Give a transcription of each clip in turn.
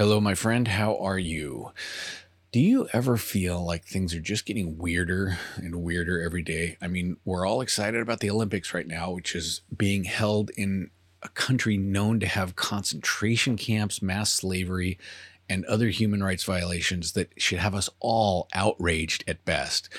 Hello, my friend. How are you? Do you ever feel like things are just getting weirder and weirder every day? I mean, we're all excited about the Olympics right now, which is being held in a country known to have concentration camps, mass slavery, and other human rights violations that should have us all outraged at best.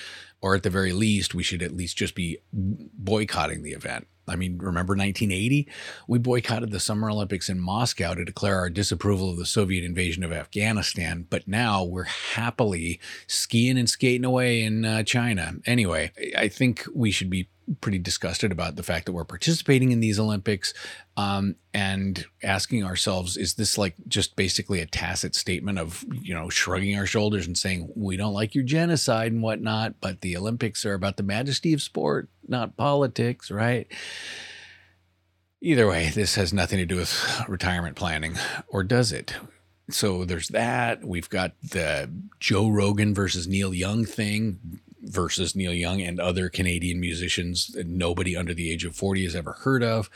Or at the very least, we should at least just be boycotting the event. I mean, remember 1980? We boycotted the Summer Olympics in Moscow to declare our disapproval of the Soviet invasion of Afghanistan, but now we're happily skiing and skating away in uh, China. Anyway, I think we should be pretty disgusted about the fact that we're participating in these Olympics um, and asking ourselves, is this like just basically a tacit statement of, you know, shrugging our shoulders and saying, we don't like your genocide and whatnot, but the Olympics are about the majesty of sport, not politics, right? Either way, this has nothing to do with retirement planning, or does it? So there's that. We've got the Joe Rogan versus Neil Young thing versus Neil Young and other Canadian musicians that nobody under the age of 40 has ever heard of.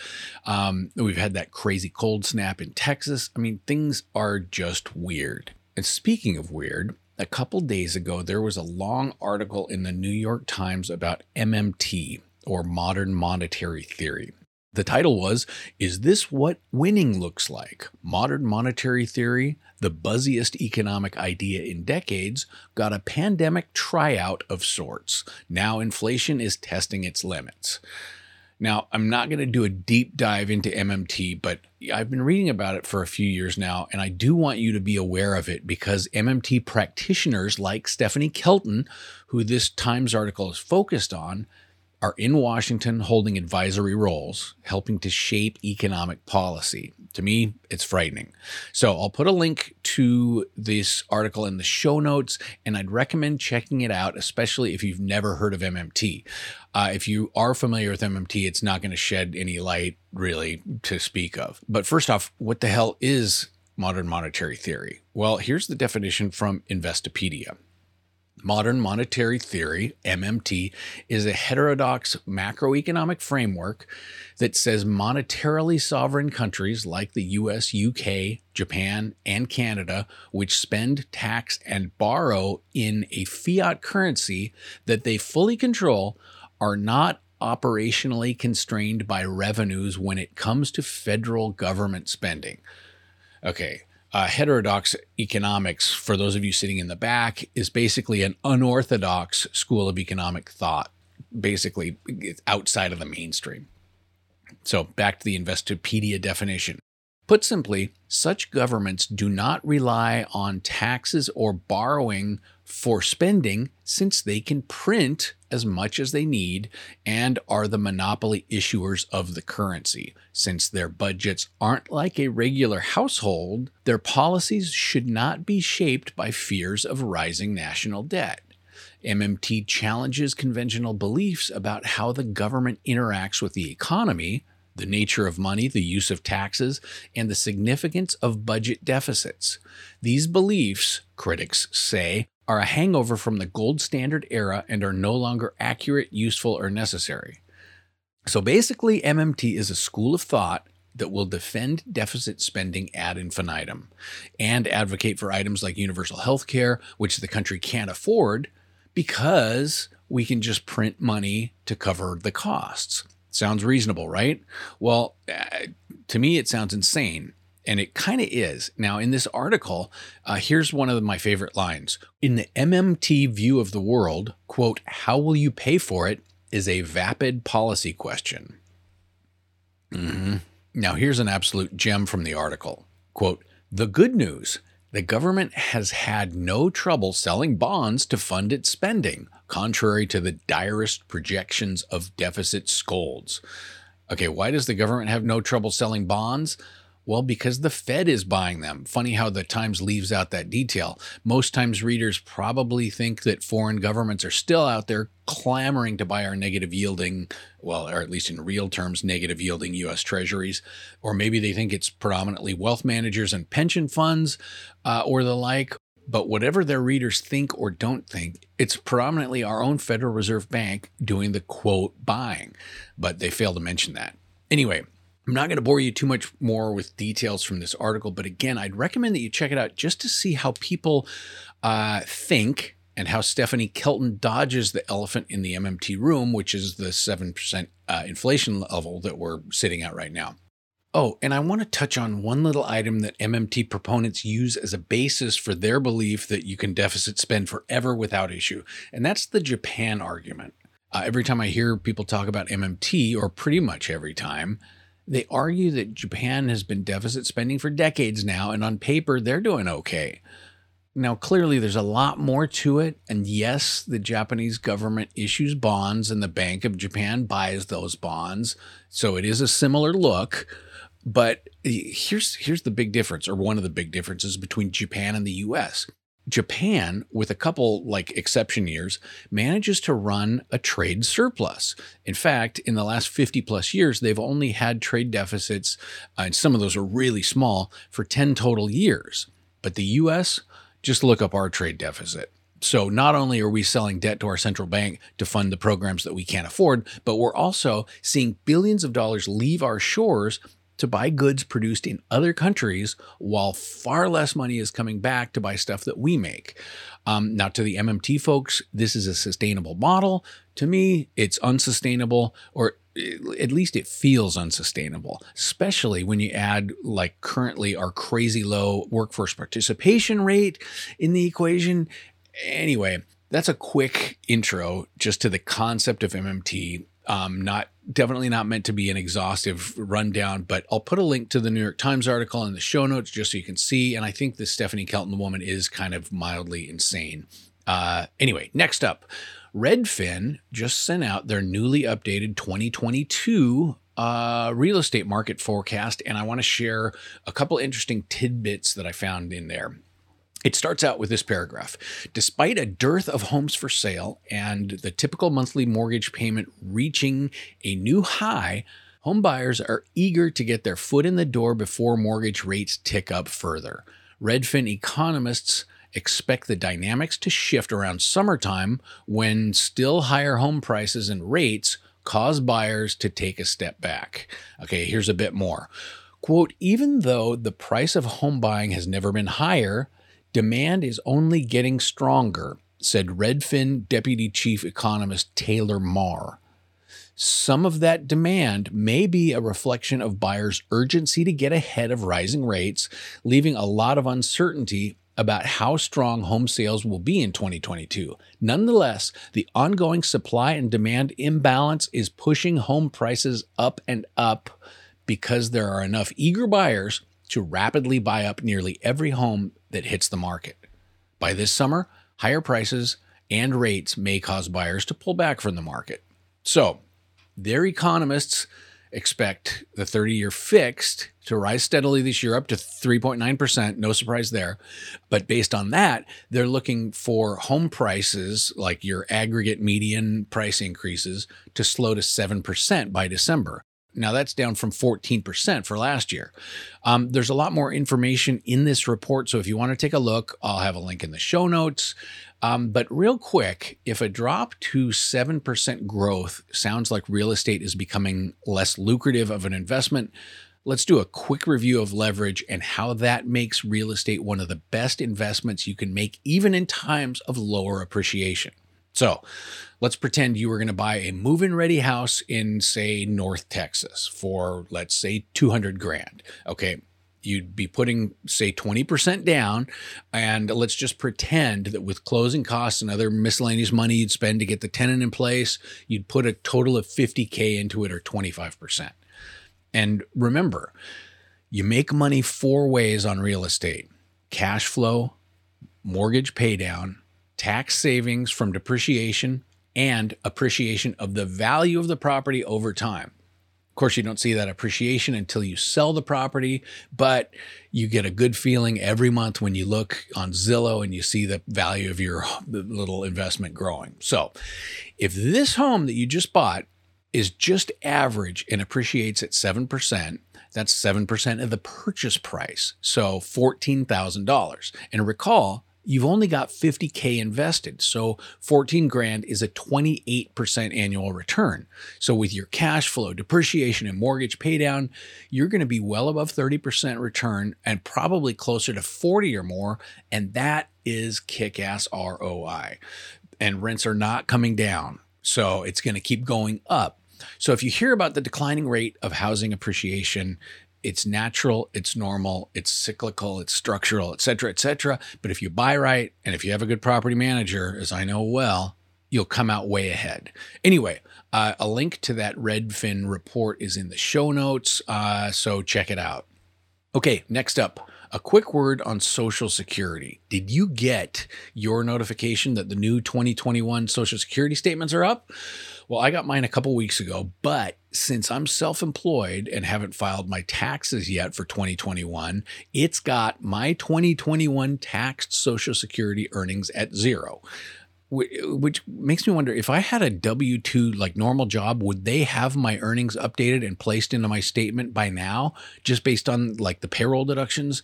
Um, we've had that crazy cold snap in Texas. I mean, things are just weird. And speaking of weird, a couple days ago, there was a long article in the New York Times about MMT or modern monetary theory. The title was Is This What Winning Looks Like? Modern Monetary Theory, the buzziest economic idea in decades, got a pandemic tryout of sorts. Now inflation is testing its limits. Now, I'm not going to do a deep dive into MMT, but I've been reading about it for a few years now, and I do want you to be aware of it because MMT practitioners like Stephanie Kelton, who this Times article is focused on, are in Washington holding advisory roles, helping to shape economic policy. To me, it's frightening. So I'll put a link to this article in the show notes, and I'd recommend checking it out, especially if you've never heard of MMT. Uh, if you are familiar with MMT, it's not going to shed any light really to speak of. But first off, what the hell is modern monetary theory? Well, here's the definition from Investopedia. Modern monetary theory, MMT, is a heterodox macroeconomic framework that says monetarily sovereign countries like the US, UK, Japan, and Canada, which spend, tax, and borrow in a fiat currency that they fully control, are not operationally constrained by revenues when it comes to federal government spending. Okay, uh, heterodox economics, for those of you sitting in the back, is basically an unorthodox school of economic thought, basically outside of the mainstream. So back to the Investopedia definition. Put simply, such governments do not rely on taxes or borrowing for spending since they can print as much as they need and are the monopoly issuers of the currency. Since their budgets aren't like a regular household, their policies should not be shaped by fears of rising national debt. MMT challenges conventional beliefs about how the government interacts with the economy, the nature of money, the use of taxes, and the significance of budget deficits. These beliefs, critics say, are a hangover from the gold standard era and are no longer accurate, useful, or necessary. So basically, MMT is a school of thought that will defend deficit spending ad infinitum and advocate for items like universal health care, which the country can't afford because we can just print money to cover the costs. Sounds reasonable, right? Well, uh, to me, it sounds insane. And it kind of is. Now, in this article, uh, here's one of my favorite lines. In the MMT view of the world, quote, how will you pay for it is a vapid policy question. Mm-hmm. Now, here's an absolute gem from the article. Quote, the good news the government has had no trouble selling bonds to fund its spending, contrary to the direst projections of deficit scolds. Okay, why does the government have no trouble selling bonds? Well, because the Fed is buying them. Funny how the Times leaves out that detail. Most times readers probably think that foreign governments are still out there clamoring to buy our negative yielding, well, or at least in real terms, negative yielding US treasuries. Or maybe they think it's predominantly wealth managers and pension funds uh, or the like. But whatever their readers think or don't think, it's predominantly our own Federal Reserve Bank doing the quote buying. But they fail to mention that. Anyway, I'm not going to bore you too much more with details from this article, but again, I'd recommend that you check it out just to see how people uh, think and how Stephanie Kelton dodges the elephant in the MMT room, which is the 7% uh, inflation level that we're sitting at right now. Oh, and I want to touch on one little item that MMT proponents use as a basis for their belief that you can deficit spend forever without issue, and that's the Japan argument. Uh, every time I hear people talk about MMT, or pretty much every time, they argue that Japan has been deficit spending for decades now, and on paper, they're doing okay. Now, clearly, there's a lot more to it. And yes, the Japanese government issues bonds and the Bank of Japan buys those bonds. So it is a similar look. But eh, here's here's the big difference, or one of the big differences between Japan and the US. Japan, with a couple like exception years, manages to run a trade surplus. In fact, in the last 50 plus years, they've only had trade deficits, uh, and some of those are really small, for 10 total years. But the US, just look up our trade deficit. So not only are we selling debt to our central bank to fund the programs that we can't afford, but we're also seeing billions of dollars leave our shores to buy goods produced in other countries while far less money is coming back to buy stuff that we make. Um, now, to the MMT folks, this is a sustainable model. To me, it's unsustainable, or at least it feels unsustainable, especially when you add, like, currently our crazy low workforce participation rate in the equation. Anyway, that's a quick intro just to the concept of MMT um, not definitely not meant to be an exhaustive rundown, but I'll put a link to the New York Times article in the show notes just so you can see. And I think this Stephanie Kelton woman is kind of mildly insane. Uh, anyway, next up, Redfin just sent out their newly updated 2022 uh, real estate market forecast, and I want to share a couple interesting tidbits that I found in there. It starts out with this paragraph Despite a dearth of homes for sale and the typical monthly mortgage payment reaching a new high, home buyers are eager to get their foot in the door before mortgage rates tick up further. Redfin economists expect the dynamics to shift around summertime when still higher home prices and rates cause buyers to take a step back. Okay, here's a bit more. Quote, even though the price of home buying has never been higher, Demand is only getting stronger, said Redfin Deputy Chief Economist Taylor Marr. Some of that demand may be a reflection of buyers' urgency to get ahead of rising rates, leaving a lot of uncertainty about how strong home sales will be in 2022. Nonetheless, the ongoing supply and demand imbalance is pushing home prices up and up because there are enough eager buyers to rapidly buy up nearly every home that hits the market. By this summer, higher prices and rates may cause buyers to pull back from the market. So, their economists expect the 30 year fixed to rise steadily this year up to 3.9%. No surprise there. But based on that, they're looking for home prices, like your aggregate median price increases, to slow to 7% by December. Now that's down from 14% for last year. Um, there's a lot more information in this report. So if you want to take a look, I'll have a link in the show notes. Um, but real quick, if a drop to 7% growth sounds like real estate is becoming less lucrative of an investment, let's do a quick review of leverage and how that makes real estate one of the best investments you can make, even in times of lower appreciation. So let's pretend you were going to buy a move in ready house in, say, North Texas for, let's say, 200 grand. Okay. You'd be putting, say, 20% down. And let's just pretend that with closing costs and other miscellaneous money you'd spend to get the tenant in place, you'd put a total of 50K into it or 25%. And remember, you make money four ways on real estate cash flow, mortgage paydown, tax savings from depreciation, and appreciation of the value of the property over time. Of course, you don't see that appreciation until you sell the property, but you get a good feeling every month when you look on Zillow and you see the value of your little investment growing. So, if this home that you just bought is just average and appreciates at 7%, that's 7% of the purchase price. So $14,000. And recall, you've only got 50K invested. So 14 grand is a 28% annual return. So with your cash flow, depreciation, and mortgage paydown, you're going to be well above 30% return and probably closer to 40 or more. And that is kick ass ROI. And rents are not coming down. So it's going to keep going up. So if you hear about the declining rate of housing appreciation, it's natural, it's normal, it's cyclical, it's structural, et cetera, et cetera. But if you buy right and if you have a good property manager, as I know well, you'll come out way ahead. Anyway, uh, a link to that Redfin report is in the show notes, uh, so check it out. Okay, next up. A quick word on Social Security. Did you get your notification that the new 2021 Social Security statements are up? Well, I got mine a couple weeks ago, but since I'm self employed and haven't filed my taxes yet for 2021, it's got my 2021 taxed Social Security earnings at zero. Which makes me wonder if I had a W 2 like normal job, would they have my earnings updated and placed into my statement by now, just based on like the payroll deductions?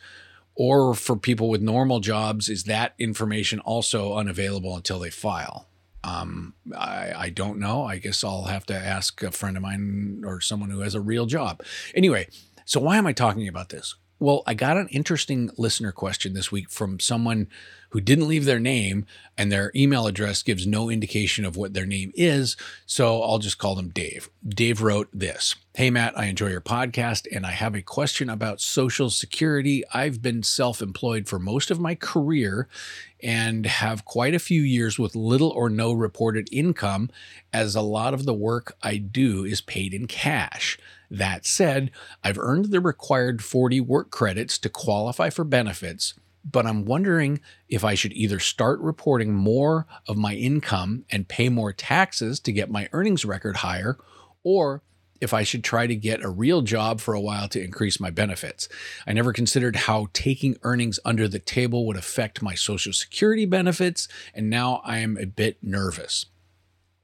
Or for people with normal jobs, is that information also unavailable until they file? Um, I, I don't know. I guess I'll have to ask a friend of mine or someone who has a real job. Anyway, so why am I talking about this? Well, I got an interesting listener question this week from someone who didn't leave their name and their email address gives no indication of what their name is. So I'll just call them Dave. Dave wrote this Hey, Matt, I enjoy your podcast and I have a question about Social Security. I've been self employed for most of my career and have quite a few years with little or no reported income, as a lot of the work I do is paid in cash. That said, I've earned the required 40 work credits to qualify for benefits but I'm wondering if I should either start reporting more of my income and pay more taxes to get my earnings record higher, or if I should try to get a real job for a while to increase my benefits. I never considered how taking earnings under the table would affect my Social Security benefits, and now I am a bit nervous.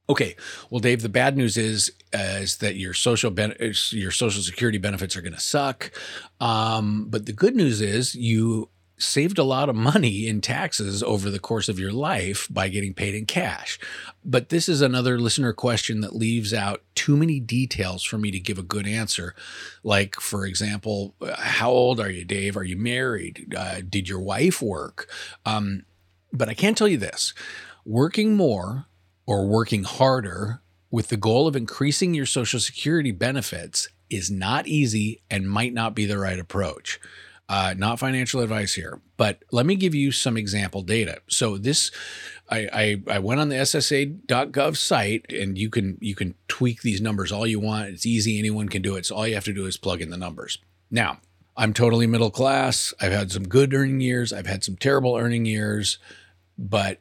Okay, well, Dave, the bad news is uh, is that your social ben- your Social Security benefits are going to suck, um, but the good news is you saved a lot of money in taxes over the course of your life by getting paid in cash. But this is another listener question that leaves out too many details for me to give a good answer. Like, for example, how old are you, Dave? Are you married? Uh, did your wife work? Um, but I can tell you this working more or working harder with the goal of increasing your Social Security benefits is not easy and might not be the right approach. Uh, not financial advice here, but let me give you some example data. So this, I, I, I went on the SSA.gov site, and you can you can tweak these numbers all you want. It's easy; anyone can do it. So all you have to do is plug in the numbers. Now, I'm totally middle class. I've had some good earning years. I've had some terrible earning years, but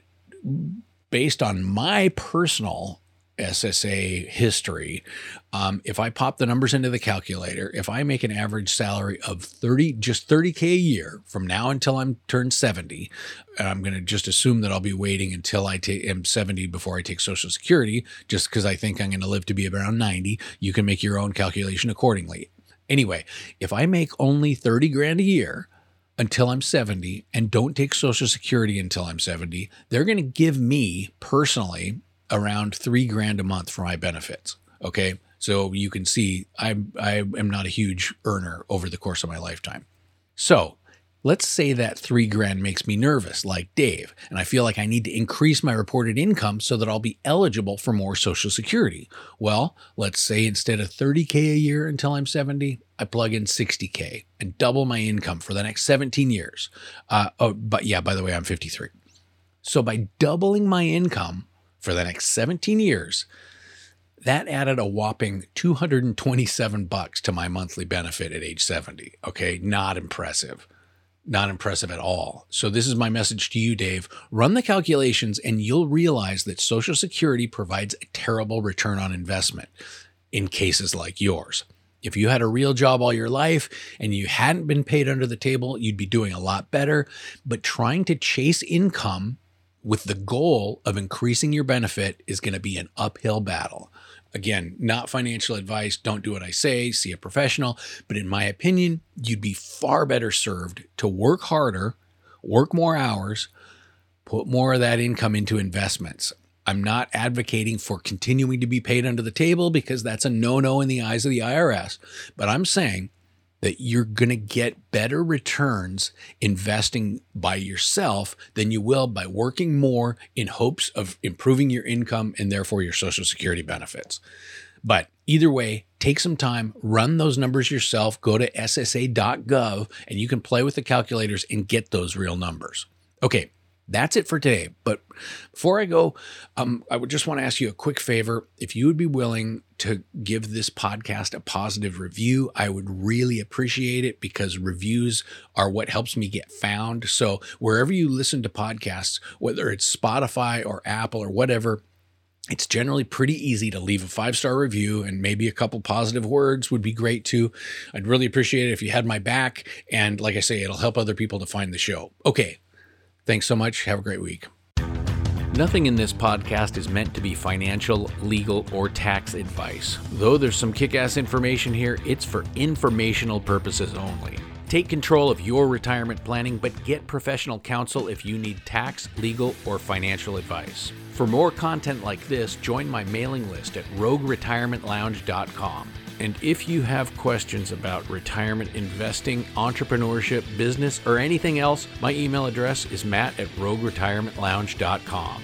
based on my personal SSA history, um, if I pop the numbers into the calculator, if I make an average salary of 30, just 30K a year from now until I'm turned 70, and I'm going to just assume that I'll be waiting until I take, am 70 before I take Social Security, just because I think I'm going to live to be around 90. You can make your own calculation accordingly. Anyway, if I make only 30 grand a year, until I'm 70 and don't take Social Security until I'm 70, they're going to give me personally around three grand a month for my benefits. Okay. So you can see I'm, I am not a huge earner over the course of my lifetime. So let's say that three grand makes me nervous, like Dave, and I feel like I need to increase my reported income so that I'll be eligible for more Social Security. Well, let's say instead of 30K a year until I'm 70, I plug in 60K and double my income for the next 17 years. Uh, oh, but yeah, by the way, I'm 53. So by doubling my income, for the next 17 years, that added a whopping 227 bucks to my monthly benefit at age 70. Okay, not impressive. Not impressive at all. So, this is my message to you, Dave. Run the calculations and you'll realize that Social Security provides a terrible return on investment in cases like yours. If you had a real job all your life and you hadn't been paid under the table, you'd be doing a lot better. But trying to chase income with the goal of increasing your benefit is going to be an uphill battle. Again, not financial advice. Don't do what I say, see a professional. But in my opinion, you'd be far better served to work harder, work more hours, put more of that income into investments. I'm not advocating for continuing to be paid under the table because that's a no no in the eyes of the IRS. But I'm saying that you're going to get better returns investing by yourself than you will by working more in hopes of improving your income and therefore your Social Security benefits. But either way, take some time, run those numbers yourself, go to ssa.gov, and you can play with the calculators and get those real numbers. Okay, that's it for today. But before I go, um, I would just want to ask you a quick favor. If you would be willing to give this podcast a positive review, I would really appreciate it because reviews are what helps me get found. So wherever you listen to podcasts, whether it's Spotify or Apple or whatever, it's generally pretty easy to leave a five star review and maybe a couple positive words would be great too. I'd really appreciate it if you had my back. And like I say, it'll help other people to find the show. Okay, Thanks so much. Have a great week. Nothing in this podcast is meant to be financial, legal, or tax advice. Though there's some kick ass information here, it's for informational purposes only. Take control of your retirement planning, but get professional counsel if you need tax, legal, or financial advice. For more content like this, join my mailing list at rogueretirementlounge.com. And if you have questions about retirement investing, entrepreneurship, business, or anything else, my email address is matt at rogueretirementlounge.com.